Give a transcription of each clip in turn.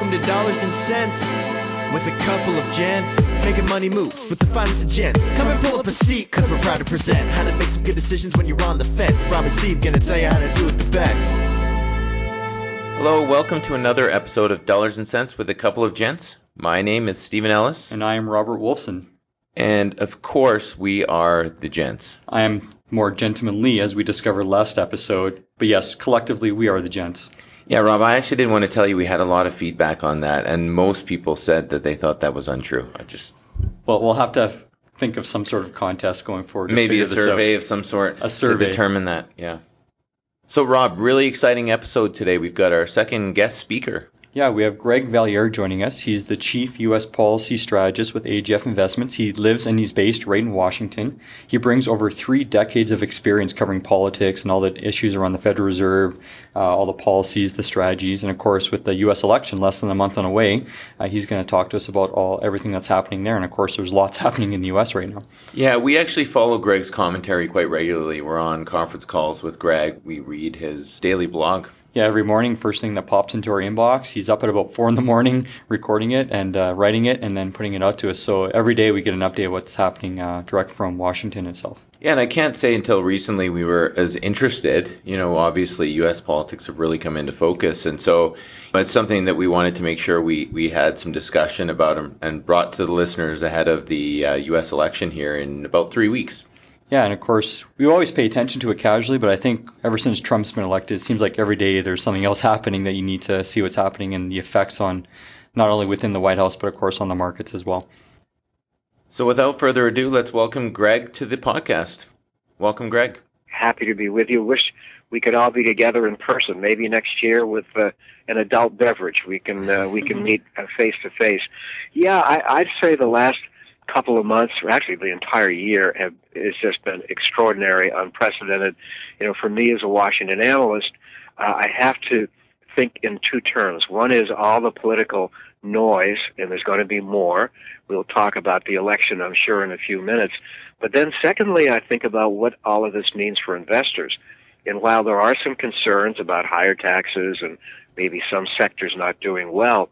Welcome to Dollars and Cents with a couple of gents making money moves with the finest of gents. Come and pull up a seat, cause we're proud to present how to make some good decisions when you're on the fence. Rob and Steve gonna tell you how to do it the best. Hello, welcome to another episode of Dollars and Cents with a couple of gents. My name is Stephen Ellis, And I am Robert Wolfson. and of course, we are the gents. I am more gentlemanly, as we discovered last episode. But yes, collectively, we are the gents. Yeah, Rob, I actually didn't want to tell you we had a lot of feedback on that, and most people said that they thought that was untrue. I just Well, we'll have to think of some sort of contest going forward. maybe a out. survey of some sort A survey. to determine that. Yeah. So, Rob, really exciting episode today. We've got our second guest speaker. Yeah, we have Greg Valliere joining us. He's the Chief U.S. Policy Strategist with AGF Investments. He lives and he's based right in Washington. He brings over three decades of experience covering politics and all the issues around the Federal Reserve, uh, all the policies, the strategies, and of course with the U.S. election less than a month on the way, uh, he's going to talk to us about all everything that's happening there. And of course, there's lots happening in the U.S. right now. Yeah, we actually follow Greg's commentary quite regularly. We're on conference calls with Greg. We read his daily blog. Yeah, every morning, first thing that pops into our inbox, he's up at about four in the morning recording it and uh, writing it and then putting it out to us. So every day we get an update of what's happening uh, direct from Washington itself. Yeah, and I can't say until recently we were as interested. You know, obviously U.S. politics have really come into focus, and so it's something that we wanted to make sure we, we had some discussion about and- brought to the listeners ahead of the uh, U.S. election here in about three weeks. Yeah, and of course, we always pay attention to it casually, but I think ever since Trump's been elected, it seems like every day there's something else happening that you need to see what's happening and the effects on not only within the White House, but of course on the markets as well. So without further ado, let's welcome Greg to the podcast. Welcome, Greg. happy to be with you. Wish we could all be together in person. Maybe next year with uh, an adult beverage, we can uh, we can meet face to face. Yeah, I, I'd say the last couple of months, or actually the entire year, have it's just been extraordinary, unprecedented. You know, for me as a Washington analyst, uh, I have to think in two terms. One is all the political noise, and there's going to be more. We'll talk about the election, I'm sure, in a few minutes. But then, secondly, I think about what all of this means for investors. And while there are some concerns about higher taxes and maybe some sectors not doing well,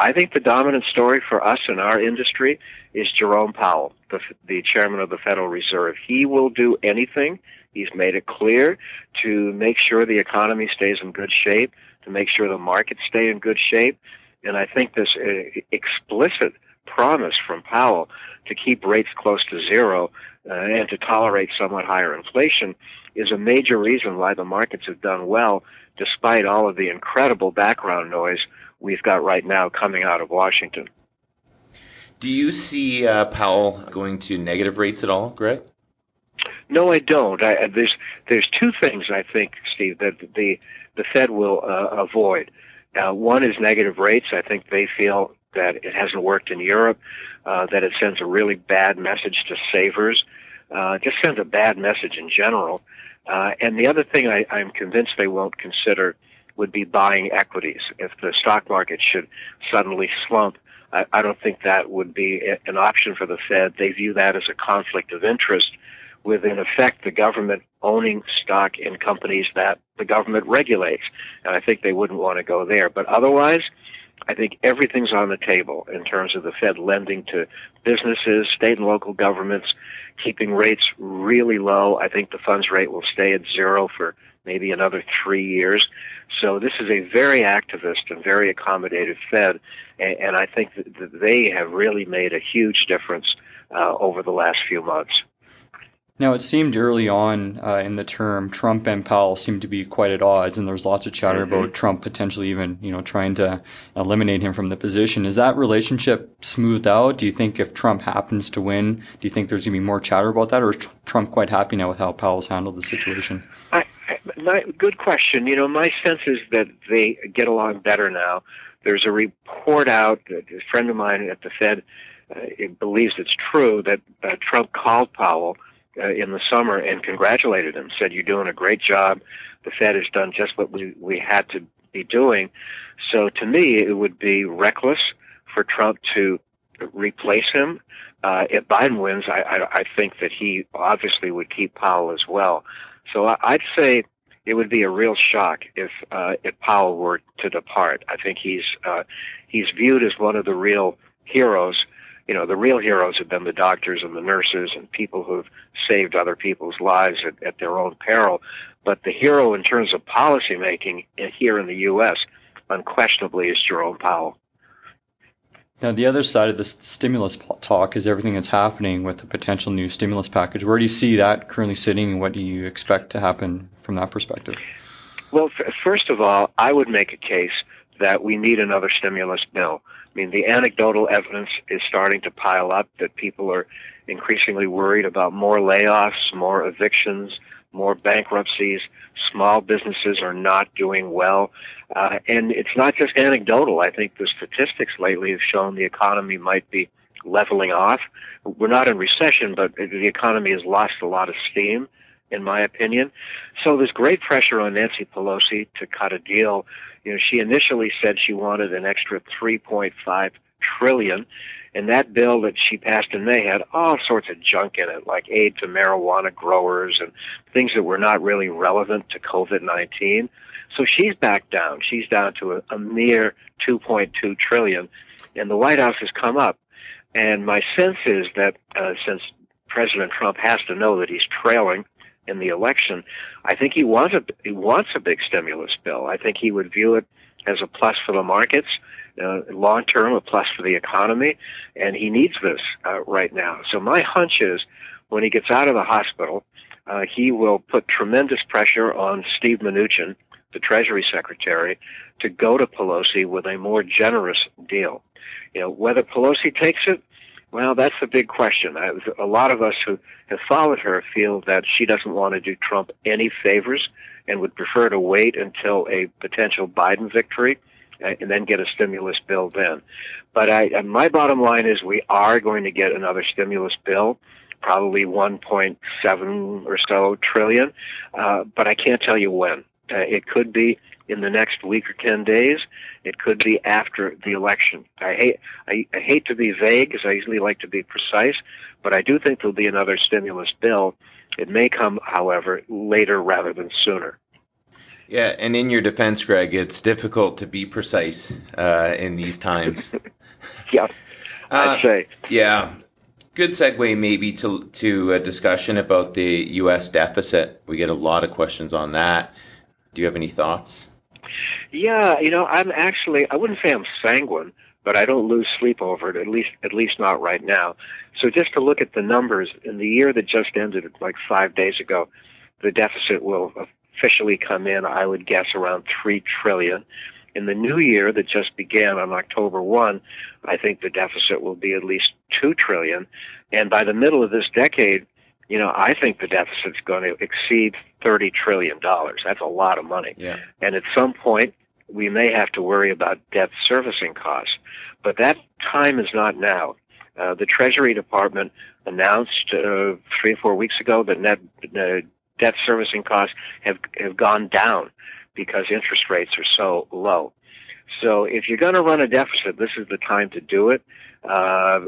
I think the dominant story for us in our industry is Jerome Powell, the, the chairman of the Federal Reserve. He will do anything. He's made it clear to make sure the economy stays in good shape, to make sure the markets stay in good shape. And I think this uh, explicit promise from Powell to keep rates close to zero uh, and to tolerate somewhat higher inflation is a major reason why the markets have done well, despite all of the incredible background noise we've got right now coming out of Washington. Do you see uh, Powell going to negative rates at all, Greg? No, I don't. I, there's there's two things I think, Steve, that the the Fed will uh, avoid. Uh, one is negative rates. I think they feel that it hasn't worked in Europe, uh, that it sends a really bad message to savers, uh, just sends a bad message in general. Uh, and the other thing I, I'm convinced they won't consider would be buying equities. If the stock market should suddenly slump, I, I don't think that would be an option for the Fed. They view that as a conflict of interest with, in effect, the government owning stock in companies that the government regulates. And I think they wouldn't want to go there. But otherwise, I think everything's on the table in terms of the Fed lending to businesses, state and local governments, keeping rates really low. I think the funds rate will stay at zero for maybe another three years. So this is a very activist and very accommodative Fed, and, I think that they have really made a huge difference uh, over the last few months. Now, it seemed early on uh, in the term, Trump and Powell seemed to be quite at odds, and there was lots of chatter Mhm. about Trump potentially even, you know, trying to eliminate him from the position. Is that relationship smoothed out? Do you think if Trump happens to win, do you think there's going to be more chatter about that, or is Trump quite happy now with how Powell's handled the situation? I, I, my, good question. You know, my sense is that they get along better now. There's a report out. that A friend of mine at the Fed uh, it believes it's true that uh, Trump called Powell uh, in the summer and congratulated him. Said, "You're doing a great job. The Fed has done just what we we had to be doing." So, to me, it would be reckless for Trump to replace him. Uh, if Biden wins, I, I, I think that he obviously would keep Powell as well. So I, I'd say it would be a real shock if uh, if Powell were to depart. I think he's uh, he's viewed as one of the real heroes. You know, the real heroes have been the doctors and the nurses and people who've saved other people's lives at, at their own peril. But the hero in terms of policy making uh, here in the U.S. unquestionably is Jerome Powell. Now, the other side of the stimulus talk is everything that's happening with the potential new stimulus package. Where do you see that currently sitting, and what do you expect to happen from that perspective? Well, f- first of all, I would make a case that we need another stimulus bill. I mean, the anecdotal evidence is starting to pile up that people are increasingly worried about more layoffs, more evictions, more bankruptcies. Small businesses are not doing well. Uh, and it's not just anecdotal. I think the statistics lately have shown the economy might be leveling off. We're not in recession, but the economy has lost a lot of steam, in my opinion. So there's great pressure on Nancy Pelosi to cut a deal. You know, she initially said she wanted an extra 3.5 trillion. And that bill that she passed in May had all sorts of junk in it, like aid to marijuana growers and things that were not really relevant to COVID-19. So she's back down. She's down to a, a mere 2.2 trillion. And the White House has come up. And my sense is that uh, since President Trump has to know that he's trailing in the election, I think he wants a he wants a big stimulus bill. I think he would view it as a plus for the markets uh, long term, a plus for the economy, and he needs this uh, right now. So my hunch is when he gets out of the hospital, uh, he will put tremendous pressure on Steve Mnuchin, the Treasury Secretary, to go to Pelosi with a more generous deal. You know, whether Pelosi takes it, well, that's the big question. I, a lot of us who have followed her feel that she doesn't want to do Trump any favors and would prefer to wait until a potential Biden victory uh, and then get a stimulus bill then. But I, uh, my bottom line is we are going to get another stimulus bill, probably 1.7 or so trillion, uh, but I can't tell you when. Uh, it could be in the next week or 10 days. It could be after the election. I hate, I, I hate to be vague because I usually like to be precise, but I do think there'll be another stimulus bill. It may come, however, later rather than sooner. Yeah, and in your defense, Greg, it's difficult to be precise uh, in these times. yeah, I'd uh, say. Yeah. Good segue maybe to to a discussion about the U.S. deficit. We get a lot of questions on that. Do you have any thoughts? Yeah, you know, I'm actually I wouldn't say I'm sanguine, but I don't lose sleep over it. At least at least not right now. So just to look at the numbers in the year that just ended, like five days ago, the deficit will officially come in, I would guess, around three trillion. In the new year that just began on October 1, I think the deficit will be at least 2 trillion. And by the middle of this decade, you know, I think the deficit's going to exceed 30 trillion dollars. That's a lot of money. Yeah. And at some point, we may have to worry about debt servicing costs. But that time is not now. Uh, the Treasury Department announced uh, three or four weeks ago that net uh, debt servicing costs have have gone down because interest rates are so low. So if you're going to run a deficit, this is the time to do it. Uh,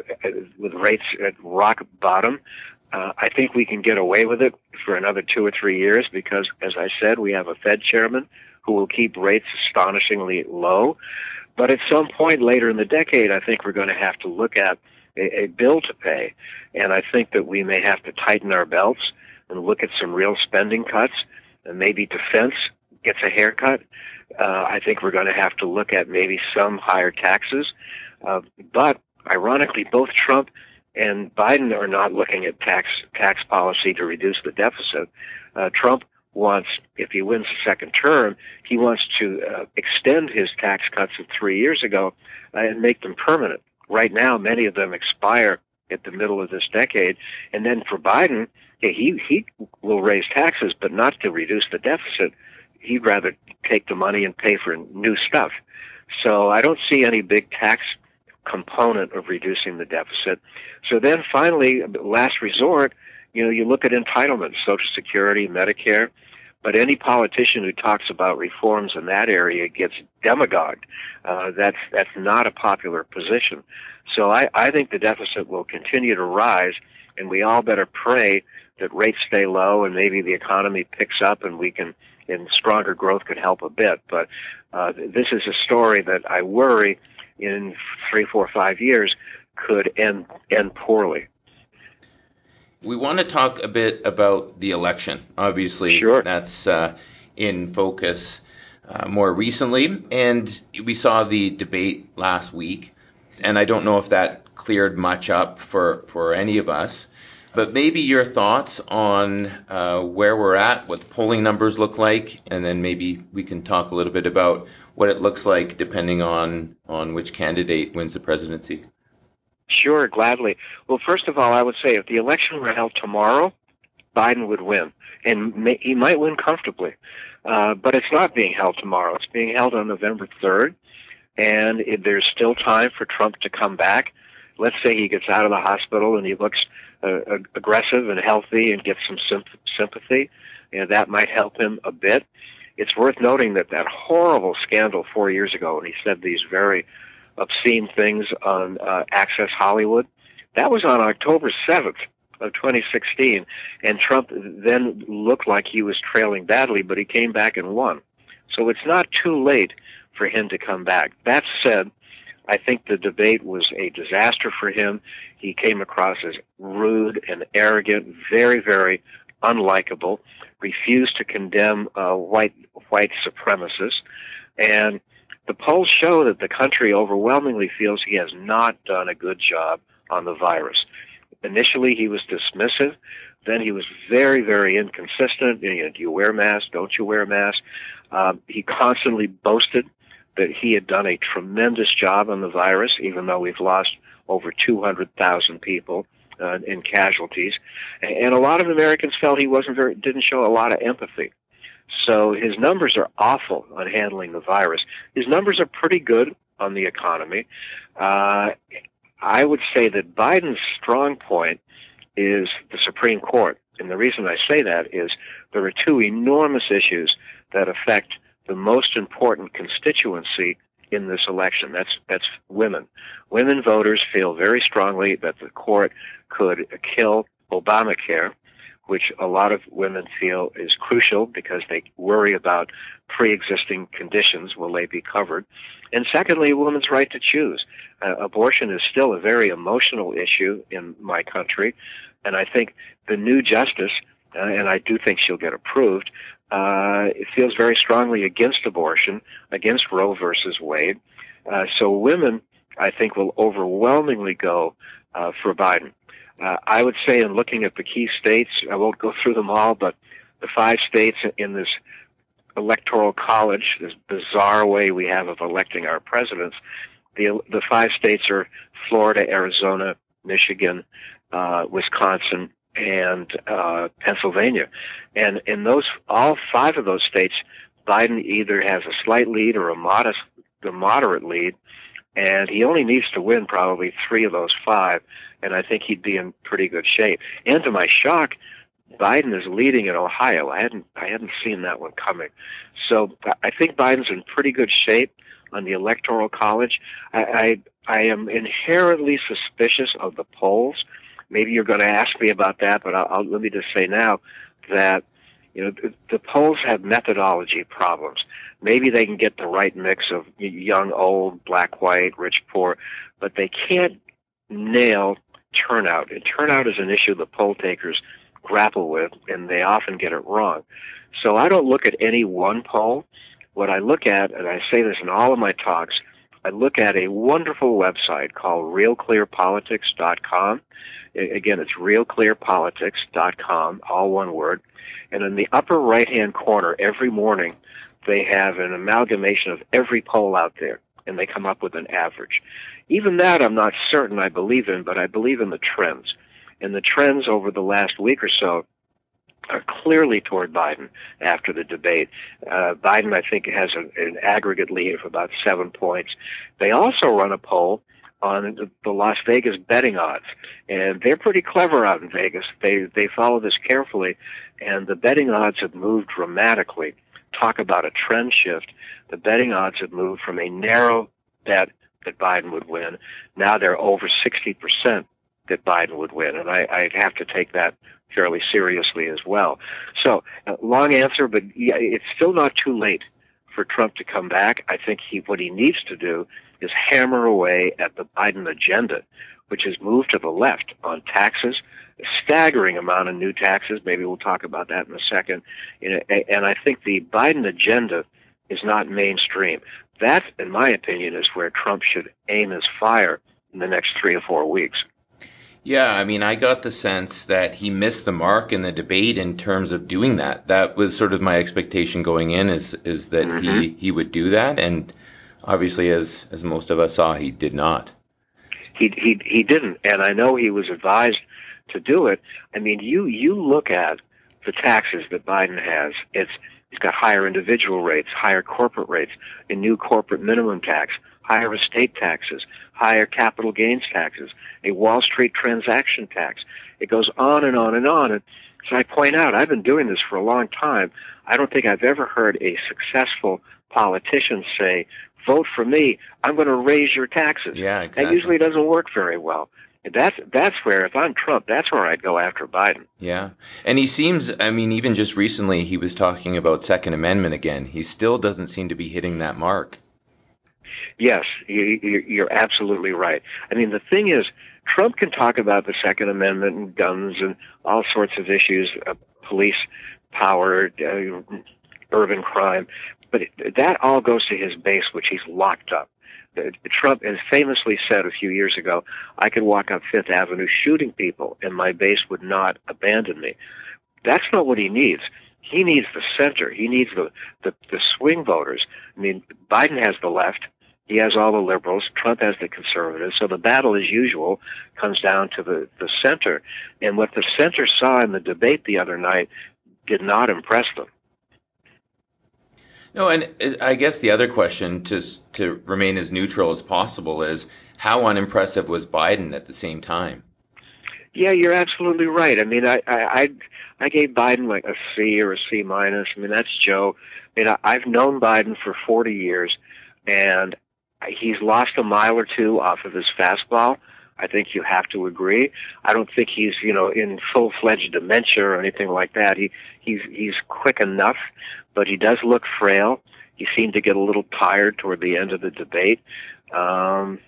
with rates at rock bottom, uh, I think we can get away with it for another two or three years because, as I said, we have a Fed chairman who will keep rates astonishingly low. But at some point later in the decade, I think we're going to have to look at a, a bill to pay, and I think that we may have to tighten our belts and look at some real spending cuts, and maybe defense gets a haircut. Uh, I think we're going to have to look at maybe some higher taxes. Uh, but ironically, both Trump and Biden are not looking at tax tax policy to reduce the deficit. Uh, Trump wants, if he wins the second term, he wants to uh, extend his tax cuts of three years ago uh, and make them permanent. Right now, many of them expire at the middle of this decade, and then for Biden, he he will raise taxes, but not to reduce the deficit. He'd rather take the money and pay for new stuff. So I don't see any big tax component of reducing the deficit. So then finally, last resort, you know, you look at entitlements, Social Security, Medicare, but any politician who talks about reforms in that area gets demagogued. Uh, that's that's not a popular position. So I, I think the deficit will continue to rise, and we all better pray that rates stay low and maybe the economy picks up and we can and stronger growth could help a bit. But uh, this is a story that I worry in three, four, five years could end end poorly. We want to talk a bit about the election. Obviously, sure. that's uh, in focus uh, more recently, and we saw the debate last week. And I don't know if that cleared much up for, for any of us. But maybe your thoughts on uh, where we're at, what the polling numbers look like, and then maybe we can talk a little bit about what it looks like depending on, on which candidate wins the presidency. Sure, gladly. Well, first of all, I would say if the election were held tomorrow, Biden would win, and may, he might win comfortably. Uh, but it's not being held tomorrow. It's being held on November 3rd, and it, there's still time for Trump to come back. Let's say he gets out of the hospital and he looks uh, aggressive and healthy and gets some sympathy. You know, that might help him a bit. It's worth noting that that horrible scandal four years ago when he said these very obscene things on uh, Access Hollywood, that was on October 7th of 2016, and Trump then looked like he was trailing badly, but he came back and won. So it's not too late for him to come back. That said, I think the debate was a disaster for him. He came across as rude and arrogant, very, very unlikable, refused to condemn uh, white white supremacists, and the polls show that the country overwhelmingly feels he has not done a good job on the virus. Initially, he was dismissive. Then he was very, very inconsistent. You know, do you wear a mask? Don't you wear a mask? Um, he constantly boasted that he had done a tremendous job on the virus, even though we've lost over 200,000 people uh, in casualties. And a lot of Americans felt he wasn't very, didn't show a lot of empathy. So his numbers are awful on handling the virus. His numbers are pretty good on the economy. Uh, I would say that Biden's strong point is the Supreme Court. And the reason I say that is there are two enormous issues that affect the most important constituency in this election. That's that's women. Women voters feel very strongly that the court could kill Obamacare, which a lot of women feel is crucial because they worry about pre-existing conditions. Will they be covered? And secondly, a woman's right to choose. Uh, abortion is still a very emotional issue in my country, and I think the new justice, uh, and I do think she'll get approved, uh, it feels very strongly against abortion, against Roe versus Wade. Uh, so women, I think, will overwhelmingly go uh, for Biden. Uh, I would say, in looking at the key states, I won't go through them all, but the five states in this electoral college, this bizarre way we have of electing our presidents, the the five states are Florida, Arizona, Michigan, uh, Wisconsin, and uh, Pennsylvania. And in those, all five of those states, Biden either has a slight lead or a modest, a moderate lead, and he only needs to win probably three of those five, and I think he'd be in pretty good shape. And to my shock, Biden is leading in Ohio. I hadn't, I hadn't seen that one coming. So I think Biden's in pretty good shape on the electoral college. I, I, I am inherently suspicious of the polls maybe you're going to ask me about that, but I'll, I'll, let me just say now that you know the, the polls have methodology problems. Maybe they can get the right mix of young, old, black, white, rich, poor, but they can't nail turnout. And turnout is an issue the poll takers grapple with, and they often get it wrong. So I don't look at any one poll. What I look at, and I say this in all of my talks, I look at a wonderful website called realclearpolitics.com. Again, it's realclearpolitics.com, all one word. And in the upper right hand corner, every morning, they have an amalgamation of every poll out there, and they come up with an average. Even that I'm not certain I believe in, but I believe in the trends. And the trends over the last week or so are clearly toward Biden after the debate. Uh, Biden, I think, has an, an aggregate lead of about seven points. They also run a poll on the Las Vegas betting odds, and they're pretty clever out in Vegas. They they follow this carefully, and the betting odds have moved dramatically. Talk about a trend shift. The betting odds have moved from a narrow bet that Biden would win. Now they're over 60% that Biden would win, and I, I'd have to take that fairly seriously as well. So, uh, long answer, but yeah, it's still not too late for Trump to come back. I think he what he needs to do is hammer away at the Biden agenda, which has moved to the left on taxes, a staggering amount of new taxes. Maybe we'll talk about that in a second. And I think the Biden agenda is not mainstream. That, in my opinion, is where Trump should aim his fire in the next three or four weeks. Yeah, I mean, I got the sense that he missed the mark in the debate in terms of doing that. That was sort of my expectation going in is is that mm-hmm. he he would do that, and obviously, as as most of us saw, he did not. He he he didn't, and I know he was advised to do it. I mean, you you look at the taxes that Biden has. It's he's got higher individual rates, higher corporate rates, a new corporate minimum tax, higher estate taxes, higher capital gains taxes, a Wall Street transaction tax. It goes on and on and on. And so I point out, I've been doing this for a long time. I don't think I've ever heard a successful politician say, vote for me, I'm going to raise your taxes. Yeah, exactly. That usually doesn't work very well. That's that's where if I'm Trump, that's where I'd go after Biden. Yeah, and he seems. I mean, even just recently, he was talking about Second Amendment again. He still doesn't seem to be hitting that mark. Yes, you're absolutely right. I mean, the thing is, Trump can talk about the Second Amendment and guns and all sorts of issues, uh, police power, uh, urban crime, but that all goes to his base, which he's locked up. Trump has famously said a few years ago, I could walk up Fifth Avenue shooting people and my base would not abandon me. That's not what he needs. He needs the center. He needs the, the, the swing voters. I mean, Biden has the left. He has all the liberals. Trump has the conservatives. So the battle, as usual, comes down to the, the center. And what the center saw in the debate the other night did not impress them. No, and I guess the other question to to remain as neutral as possible is how unimpressive was Biden at the same time? Yeah, you're absolutely right. I mean, I I I gave Biden like a C or a C minus. I mean, that's Joe. I mean, I've known Biden for 40 years, and he's lost a mile or two off of his fastball. I think you have to agree. I don't think he's, you know, in full-fledged dementia or anything like that. He he's he's quick enough, but he does look frail. He seemed to get a little tired toward the end of the debate. Um,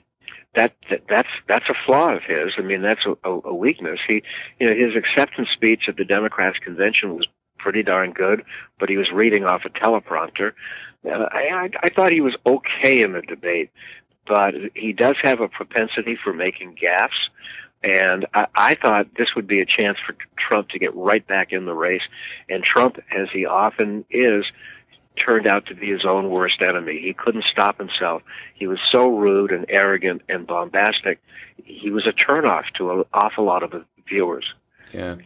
that, that that's that's a flaw of his. I mean, that's a, a weakness. He, you know, his acceptance speech at the Democrats' convention was pretty darn good, but he was reading off a teleprompter. Uh, I, I, thought he was okay in the debate, but he does have a propensity for making gaffes. And I, I thought this would be a chance for Trump to get right back in the race. And Trump, as he often is, turned out to be his own worst enemy. He couldn't stop himself. He was so rude and arrogant and bombastic. He was a turnoff to an awful lot of viewers. Yeah.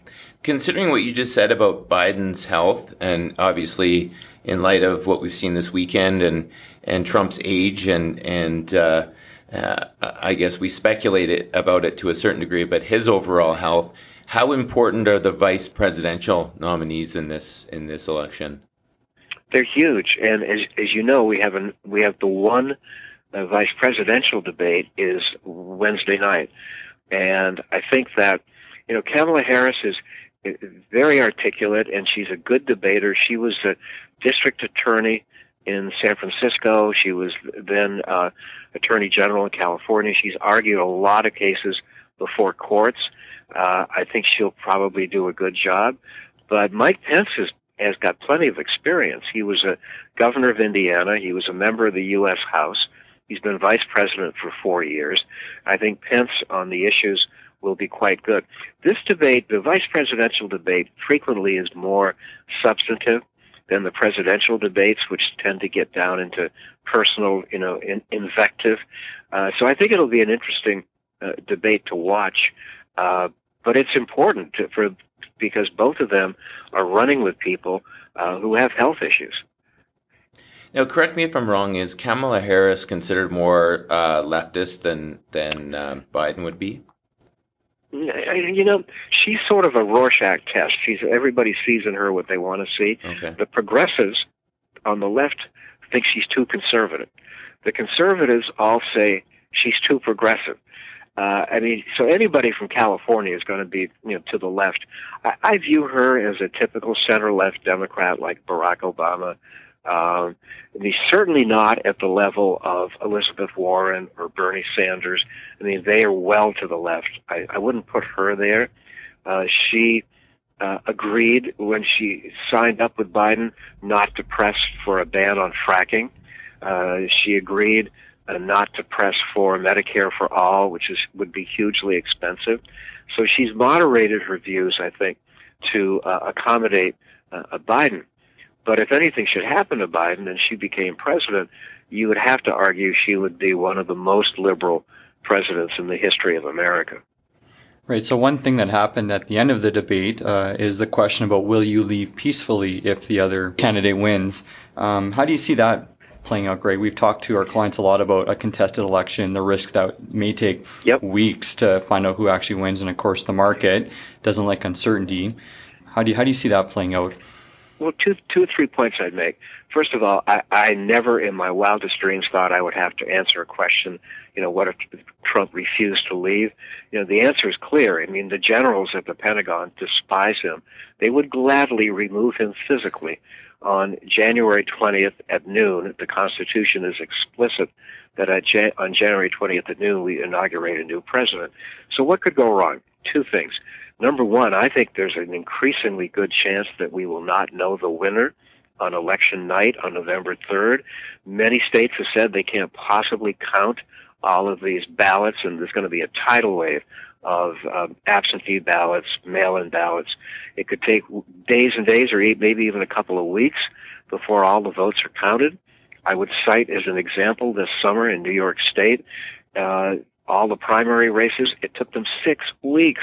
Considering what you just said about Biden's health, and obviously in light of what we've seen this weekend and and Trump's age and and uh, uh, I guess we speculated about it to a certain degree, but his overall health. How important are the vice presidential nominees in this in this election? They're huge, and as as you know, we have an we have the one uh, vice presidential debate is Wednesday night, and I think that you know Kamala Harris is very articulate and she's a good debater. She was a district attorney in San Francisco. She was then uh, attorney general in California. She's argued a lot of cases before courts. Uh, I think she'll probably do a good job. But Mike Pence has, has got plenty of experience. He was a governor of Indiana. He was a member of the U.S. House. He's been vice president for four years. I think Pence on the issues will be quite good. This debate, the vice presidential debate, frequently is more substantive than the presidential debates, which tend to get down into personal, you know, in, invective. Uh, so I think it'll be an interesting uh, debate to watch. Uh, but it's important to, for because both of them are running with people uh, who have health issues. Now, correct me if I'm wrong. Is Kamala Harris considered more uh, leftist than than uh, Biden would be? You know, she's sort of a Rorschach test. She's everybody sees in her what they want to see. Okay. The progressives on the left think she's too conservative. The conservatives all say she's too progressive. Uh, I mean, so anybody from California is going to be, you know, to the left. I, I view her as a typical center-left Democrat, like Barack Obama. Um, mean, certainly not at the level of Elizabeth Warren or Bernie Sanders. I mean, they are well to the left. I, I wouldn't put her there. Uh, she uh, agreed when she signed up with Biden not to press for a ban on fracking. Uh, she agreed uh, not to press for Medicare for all, which is would be hugely expensive. So she's moderated her views, I think, to uh, accommodate uh, Biden. But if anything should happen to Biden and she became president, you would have to argue she would be one of the most liberal presidents in the history of America. Right. So one thing that happened at the end of the debate uh, is the question about will you leave peacefully if the other candidate wins. Um, how do you see that playing out Greg. We've talked to our clients a lot about a contested election, the risk that may take yep. weeks to find out who actually wins, and of course the market doesn't like uncertainty. How do you how do you see that playing out? Well, two two or three points I'd make. First of all, I, I never in my wildest dreams thought I would have to answer a question. You know, what if Trump refused to leave? You know, the answer is clear. I mean, the generals at the Pentagon despise him. They would gladly remove him physically on January 20th at noon. The Constitution is explicit that on January 20th at noon we inaugurate a new president. So what could go wrong? Two things. Number one, I think there's an increasingly good chance that we will not know the winner on election night on November 3rd. Many states have said they can't possibly count all of these ballots, and there's going to be a tidal wave of um, absentee ballots, mail-in ballots. It could take days and days, or maybe even a couple of weeks, before all the votes are counted. I would cite as an example this summer in New York State, uh, all the primary races. It took them six weeks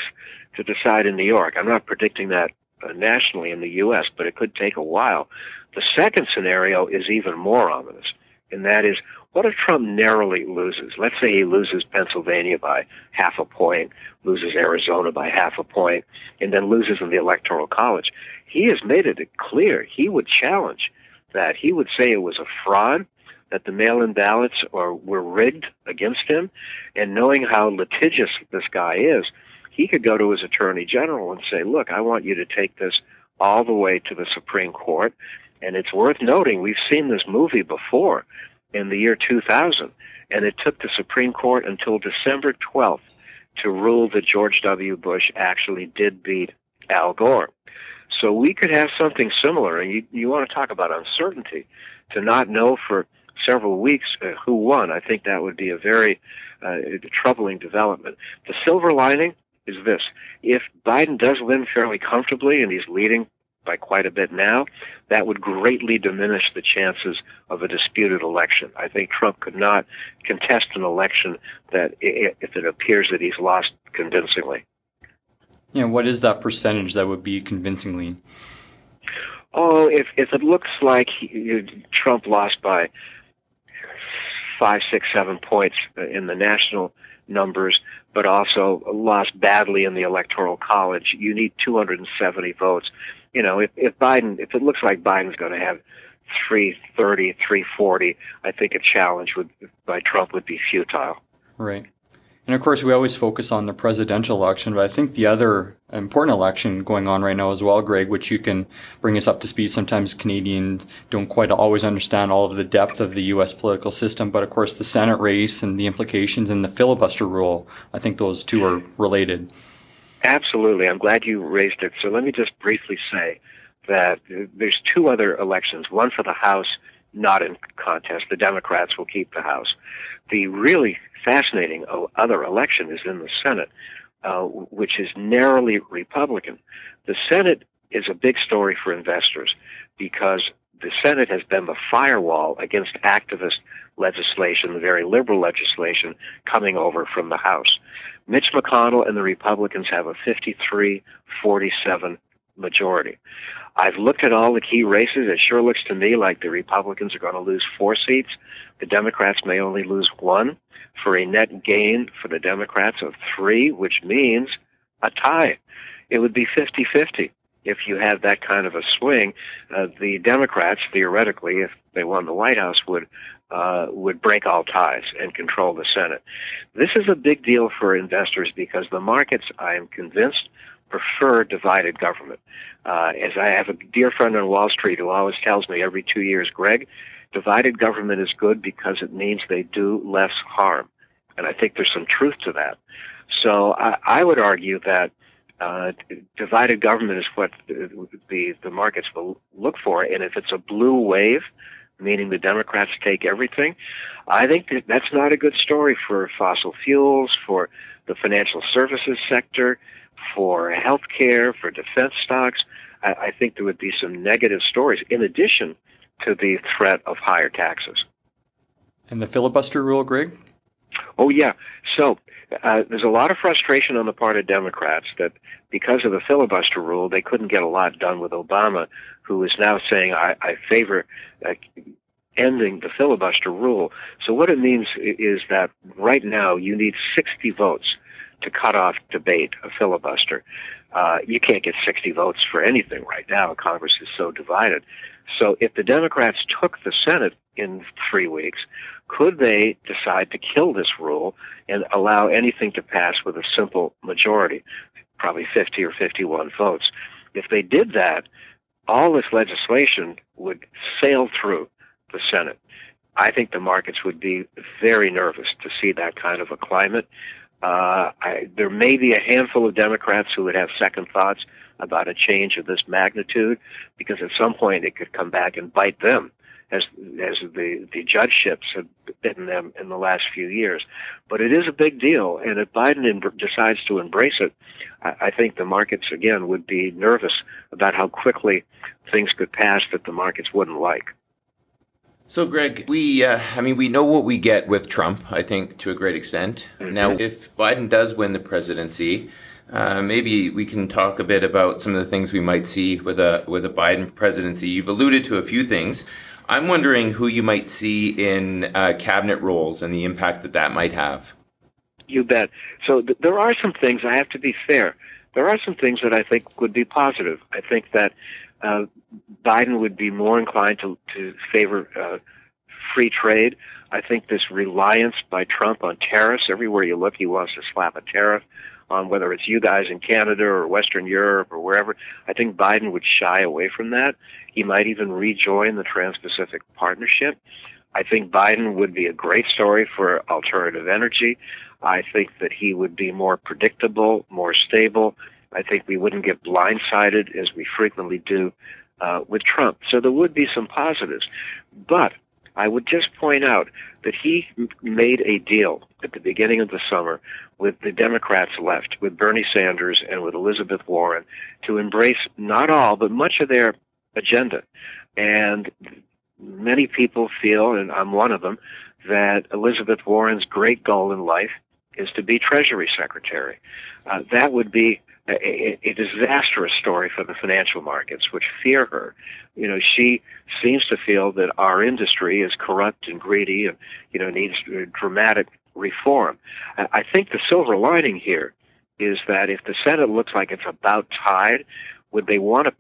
to decide in New York. I'm not predicting that uh, nationally in the U.S., but it could take a while. The second scenario is even more ominous, and that is what if Trump narrowly loses? Let's say he loses Pennsylvania by half a point, loses Arizona by half a point, and then loses in the Electoral College. He has made it clear he would challenge that. He would say it was a fraud, that the mail-in ballots are, were rigged against him, and knowing how litigious this guy is, he could go to his attorney general and say, look, I want you to take this all the way to the Supreme Court. And it's worth noting, we've seen this movie before in the year 2000, and it took the Supreme Court until December 12th to rule that George W. Bush actually did beat Al Gore. So we could have something similar, and you, you want to talk about uncertainty. To not know for several weeks uh, who won, I think that would be a very uh, troubling development. The silver lining is this. If Biden does win fairly comfortably and he's leading by quite a bit now, that would greatly diminish the chances of a disputed election. I think Trump could not contest an election that if it appears that he's lost convincingly. Yeah, what is that percentage that would be convincingly? Oh, if if it looks like he, Trump lost by five, six, seven points in the national numbers, but also lost badly in the electoral college, you need 270 votes you know, if, if Biden, if it looks like Biden's going to have 330, 340, I think a challenge would, by Trump would be futile. Right. And of course, we always focus on the presidential election, but I think the other important election going on right now as well, Greg, which you can bring us up to speed. Sometimes Canadians don't quite always understand all of the depth of the U.S. political system, but of course, the Senate race and the implications and the filibuster rule, I think those two are related. Absolutely. I'm glad you raised it. So let me just briefly say that there's two other elections, one for the House, not in contest. The Democrats will keep the House. The really fascinating other election is in the Senate, uh, which is narrowly Republican. The Senate is a big story for investors because the Senate has been the firewall against activist legislation, the very liberal legislation coming over from the House. Mitch McConnell and the Republicans have a 53 47 majority. I've looked at all the key races. It sure looks to me like the Republicans are going to lose four seats. The Democrats may only lose one for a net gain for the Democrats of three, which means a tie. It would be 50 50. if you had that kind of a swing, uh, the Democrats, theoretically, if they won the White House, would uh, would break all ties and control the Senate. This is a big deal for investors because the markets, I am convinced, prefer divided government. Uh, as I have a dear friend on Wall Street who always tells me every two years, Greg, divided government is good because it means they do less harm. And I think there's some truth to that. So I, I would argue that uh, divided government is what the, the, markets will look for. And if it's a blue wave, meaning the Democrats take everything. I think that that's not a good story for fossil fuels, for the financial services sector, for healthcare, for defense stocks. I, I think there would be some negative stories in addition to the threat of higher taxes. And the filibuster rule, Greg? Oh, yeah. So uh, there's a lot of frustration on the part of Democrats that because of the filibuster rule, they couldn't get a lot done with Obama, who is now saying, I, I favor uh, ending the filibuster rule. So what it means is that right now you need 60 votes to cut off debate, a filibuster. Uh, you can't get 60 votes for anything right now. Congress is so divided. So if the Democrats took the Senate in three weeks, could they decide to kill this rule and allow anything to pass with a simple majority, probably 50 or 51 votes? If they did that, all this legislation would sail through the Senate. I think the markets would be very nervous to see that kind of a climate. Uh, I, there may be a handful of Democrats who would have second thoughts about a change of this magnitude, because at some point it could come back and bite them, as as the the judgeships have bitten them in the last few years. But it is a big deal, and if Biden em- decides to embrace it, I, I think the markets again would be nervous about how quickly things could pass that the markets wouldn't like. So, Greg, we, uh, I mean, we know what we get with Trump, I think, to a great extent. Mm-hmm. Now, if Biden does win the presidency, uh, maybe we can talk a bit about some of the things we might see with a with a Biden presidency. You've alluded to a few things. I'm wondering who you might see in uh, cabinet roles and the impact that that might have. You bet. So th- there are some things. I have to be fair. There are some things that I think would be positive. I think that uh, Biden would be more inclined to, to favor uh, free trade. I think this reliance by Trump on tariffs, everywhere you look, he wants to slap a tariff on whether it's you guys in Canada or Western Europe or wherever. I think Biden would shy away from that. He might even rejoin the Trans Pacific Partnership. I think Biden would be a great story for alternative energy. I think that he would be more predictable, more stable, I think we wouldn't get blindsided as we frequently do uh, with Trump. So there would be some positives. But I would just point out that he made a deal at the beginning of the summer with the Democrats left, with Bernie Sanders and with Elizabeth Warren, to embrace not all, but much of their agenda. And many people feel, and I'm one of them, that Elizabeth Warren's great goal in life is to be Treasury Secretary. Uh, that would be a, a disastrous story for the financial markets, which fear her. You know, she seems to feel that our industry is corrupt and greedy and, you know, needs dramatic reform. I think the silver lining here is that if the Senate looks like it's about tied, would they want to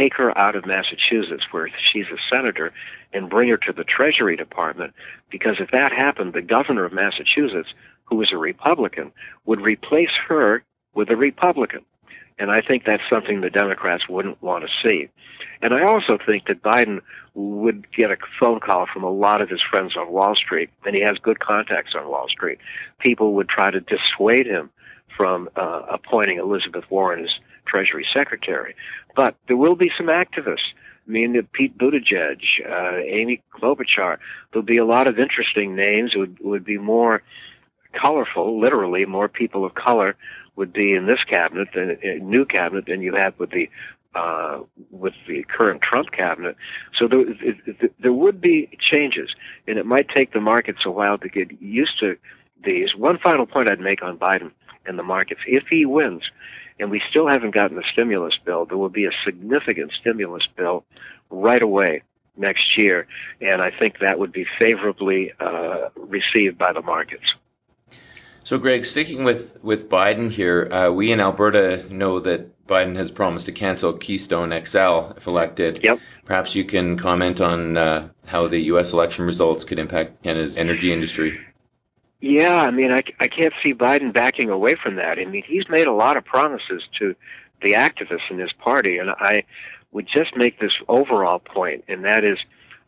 take her out of Massachusetts, where she's a senator, and bring her to the Treasury Department? Because if that happened, the governor of Massachusetts, who was a Republican, would replace her with a Republican. And I think that's something the Democrats wouldn't want to see. And I also think that Biden would get a phone call from a lot of his friends on Wall Street, and he has good contacts on Wall Street. People would try to dissuade him from uh, appointing Elizabeth Warren as Treasury Secretary. But there will be some activists. I mean, Pete Buttigieg, uh, Amy Klobuchar. There'll be a lot of interesting names. It would, would be more colorful, literally, more people of color would be in this cabinet, than a new cabinet, than you have with the uh, with the current Trump cabinet. So there, there would be changes, and it might take the markets a while to get used to these. One final point I'd make on Biden and the markets: if he wins, and we still haven't gotten the stimulus bill, there will be a significant stimulus bill right away next year, and I think that would be favorably uh, received by the markets. So, Greg, sticking with, with Biden here, uh, we in Alberta know that Biden has promised to cancel Keystone XL if elected. Yep. Perhaps you can comment on uh, how the U.S. election results could impact Canada's energy industry. Yeah, I mean, I, I can't see Biden backing away from that. I mean, he's made a lot of promises to the activists in his party, and I would just make this overall point, and that is,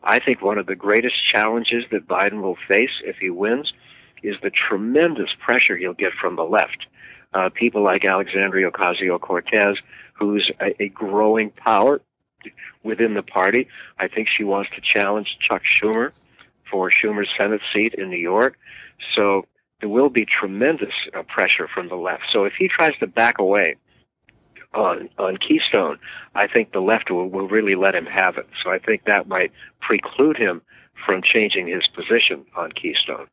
I think one of the greatest challenges that Biden will face if he wins is the tremendous pressure he'll get from the left. Uh, people like Alexandria Ocasio Cortez, who's a, a growing power within the party. I think she wants to challenge Chuck Schumer for Schumer's Senate seat in New York. So there will be tremendous uh, pressure from the left. So if he tries to back away on on Keystone, I think the left will, will really let him have it. So I think that might preclude him from changing his position on Keystone.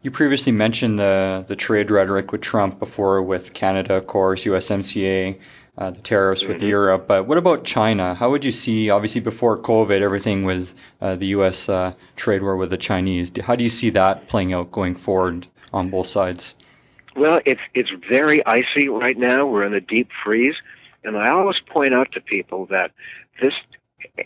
You previously mentioned the the trade rhetoric with Trump before with Canada, of course, USMCA, uh, the tariffs with mm-hmm. Europe. But what about China? How would you see? Obviously, before COVID, everything was uh, the U.S. Uh, trade war with the Chinese. How do you see that playing out going forward on both sides? Well, it's it's very icy right now. We're in a deep freeze, and I always point out to people that this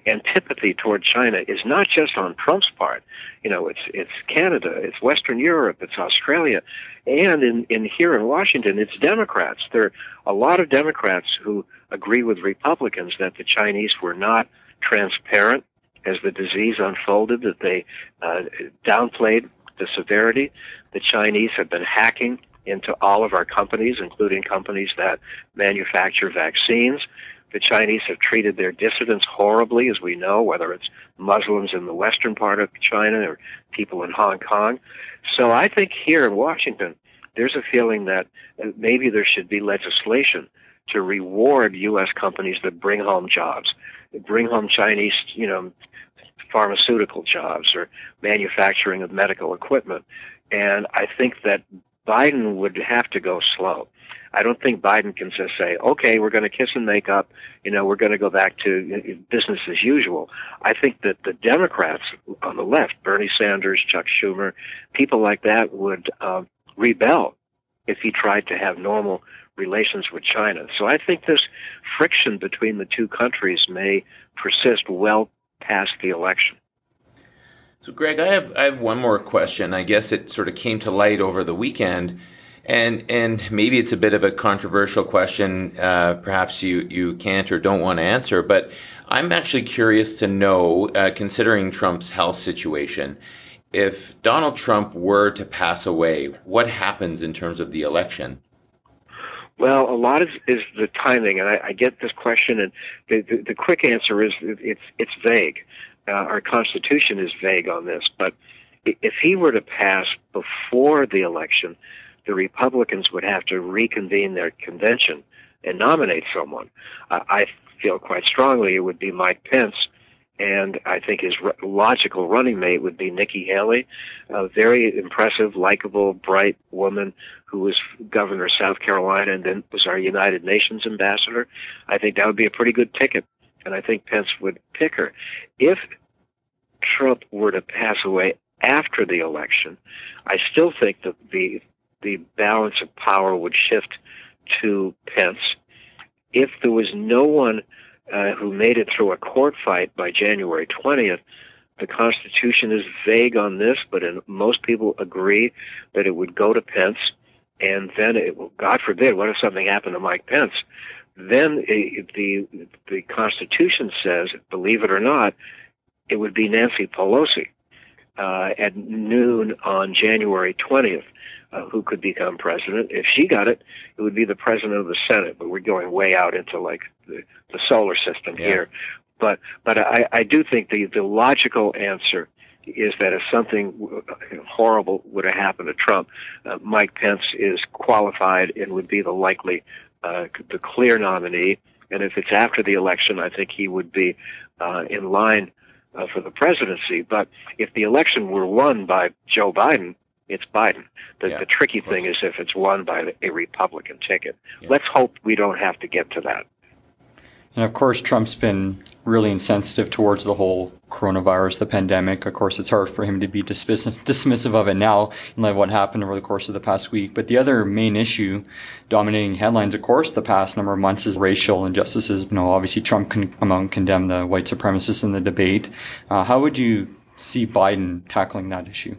antipathy toward China is not just on Trump's part. You know, it's it's Canada, it's Western Europe, it's Australia, and in in here in Washington, it's Democrats. There are a lot of Democrats who agree with Republicans that the Chinese were not transparent as the disease unfolded, that they uh, downplayed the severity. The Chinese have been hacking into all of our companies, including companies that manufacture vaccines. The Chinese have treated their dissidents horribly, as we know, whether it's Muslims in the western part of China or people in Hong Kong. So I think here in Washington, there's a feeling that uh, maybe there should be legislation to reward U.S. companies that bring home jobs, bring home Chinese, you know, pharmaceutical jobs or manufacturing of medical equipment. And I think that Biden would have to go slow. I don't think Biden can just say, okay, we're going to kiss and make up. You know, we're going to go back to business as usual. I think that the Democrats on the left, Bernie Sanders, Chuck Schumer, people like that would uh, rebel if he tried to have normal relations with China. So I think this friction between the two countries may persist well past the election. So, Greg, I have I have one more question. I guess it sort of came to light over the weekend and and maybe it's a bit of a controversial question. Uh, perhaps you you can't or don't want to answer, but I'm actually curious to know, uh, considering Trump's health situation, if Donald Trump were to pass away, what happens in terms of the election? Well, a lot is, is the timing, and I, I get this question, and the, the, the quick answer is it's it's vague. Uh, our Constitution is vague on this, but if he were to pass before the election, the Republicans would have to reconvene their convention and nominate someone. Uh, I feel quite strongly it would be Mike Pence, and I think his logical running mate would be Nikki Haley, a very impressive, likable, bright woman who was governor of South Carolina and then was our United Nations ambassador. I think that would be a pretty good ticket, and I think Pence would pick her. If Trump were to pass away after the election, I still think that the the balance of power would shift to Pence. If there was no one uh, who made it through a court fight by January 20th, the Constitution is vague on this, but in, most people agree that it would go to Pence, and then it, well, God forbid, what if something happened to Mike Pence? Then it, the the Constitution says, believe it or not, it would be Nancy Pelosi uh, at noon on January 20th uh, who could become president. If she got it, it would be the president of the Senate. But we're going way out into like the, the solar system yeah. here. But but I, I do think the the logical answer is that if something horrible would have happened to Trump, uh, Mike Pence is qualified and would be the likely uh, the clear nominee. And if it's after the election, I think he would be uh, in line uh, for the presidency. But if the election were won by Joe Biden, it's Biden. The, yeah, the tricky thing is if it's won by a Republican ticket. Yeah. Let's hope we don't have to get to that. And of course, Trump's been really insensitive towards the whole coronavirus, the pandemic. Of course, it's hard for him to be dismissive, of it now in light of what happened over the course of the past week. But the other main issue dominating headlines, of course, the past number of months is racial injustices. You know, obviously Trump can condemn the white supremacists in the debate. Uh, how would you see Biden tackling that issue?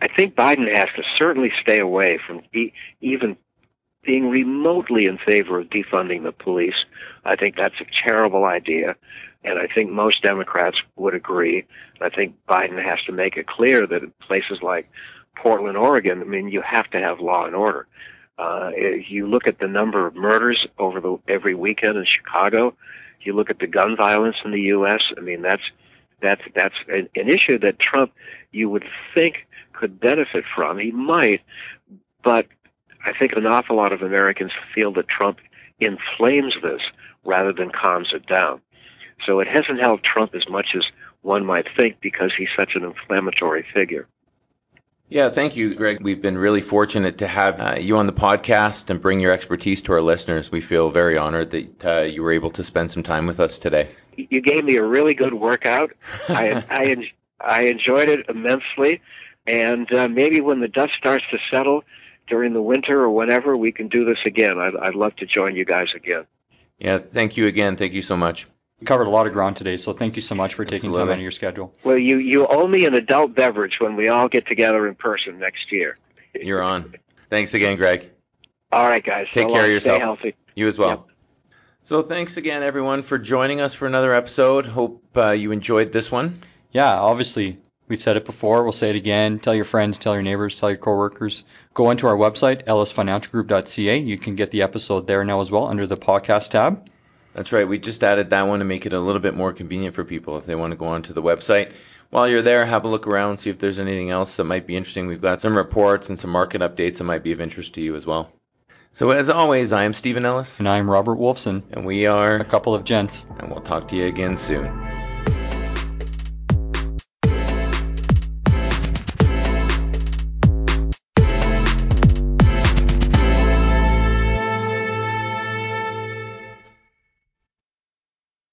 I think Biden has to certainly stay away from e- even being remotely in favor of defunding the police. I think that's a terrible idea, and I think most Democrats would agree. I think Biden has to make it clear that in places like Portland, Oregon, I mean, you have to have law and order. Uh, you look at the number of murders over the every weekend in Chicago, you look at the gun violence in the U.S. I mean, that's that's that's an, an issue that Trump you would think could benefit from. He might, but I think an awful lot of Americans feel that Trump inflames this rather than calms it down. So it hasn't helped Trump as much as one might think because he's such an inflammatory figure. Yeah, thank you, Greg. We've been really fortunate to have uh, you on the podcast and bring your expertise to our listeners. We feel very honored that uh, you were able to spend some time with us today. You gave me a really good workout. I, I, I enjoyed it immensely. And uh, maybe when the dust starts to settle during the winter or whenever, we can do this again. I'd, I'd love to join you guys again. Yeah, thank you again. Thank you so much. We covered a lot of ground today, so thank you so much for taking Absolutely. time out of your schedule. Well, you, you owe me an adult beverage when we all get together in person next year. You're on. Thanks again, Greg. All right, guys. Take so care of long. yourself. Stay healthy. You as well. Yep. So thanks again, everyone, for joining us for another episode. Hope uh, you enjoyed this one. Yeah, obviously, we've said it before. We'll say it again. Tell your friends, tell your neighbors, tell your coworkers. Go onto our website, ellisfinancialgroup.ca. You can get the episode there now as well under the podcast tab. That's right. We just added that one to make it a little bit more convenient for people if they want to go onto the website. While you're there, have a look around, see if there's anything else that might be interesting. We've got some reports and some market updates that might be of interest to you as well. So as always, I am Stephen Ellis, And I'm Robert Wolfson, and we are, a couple of gents. and we'll talk to you again soon.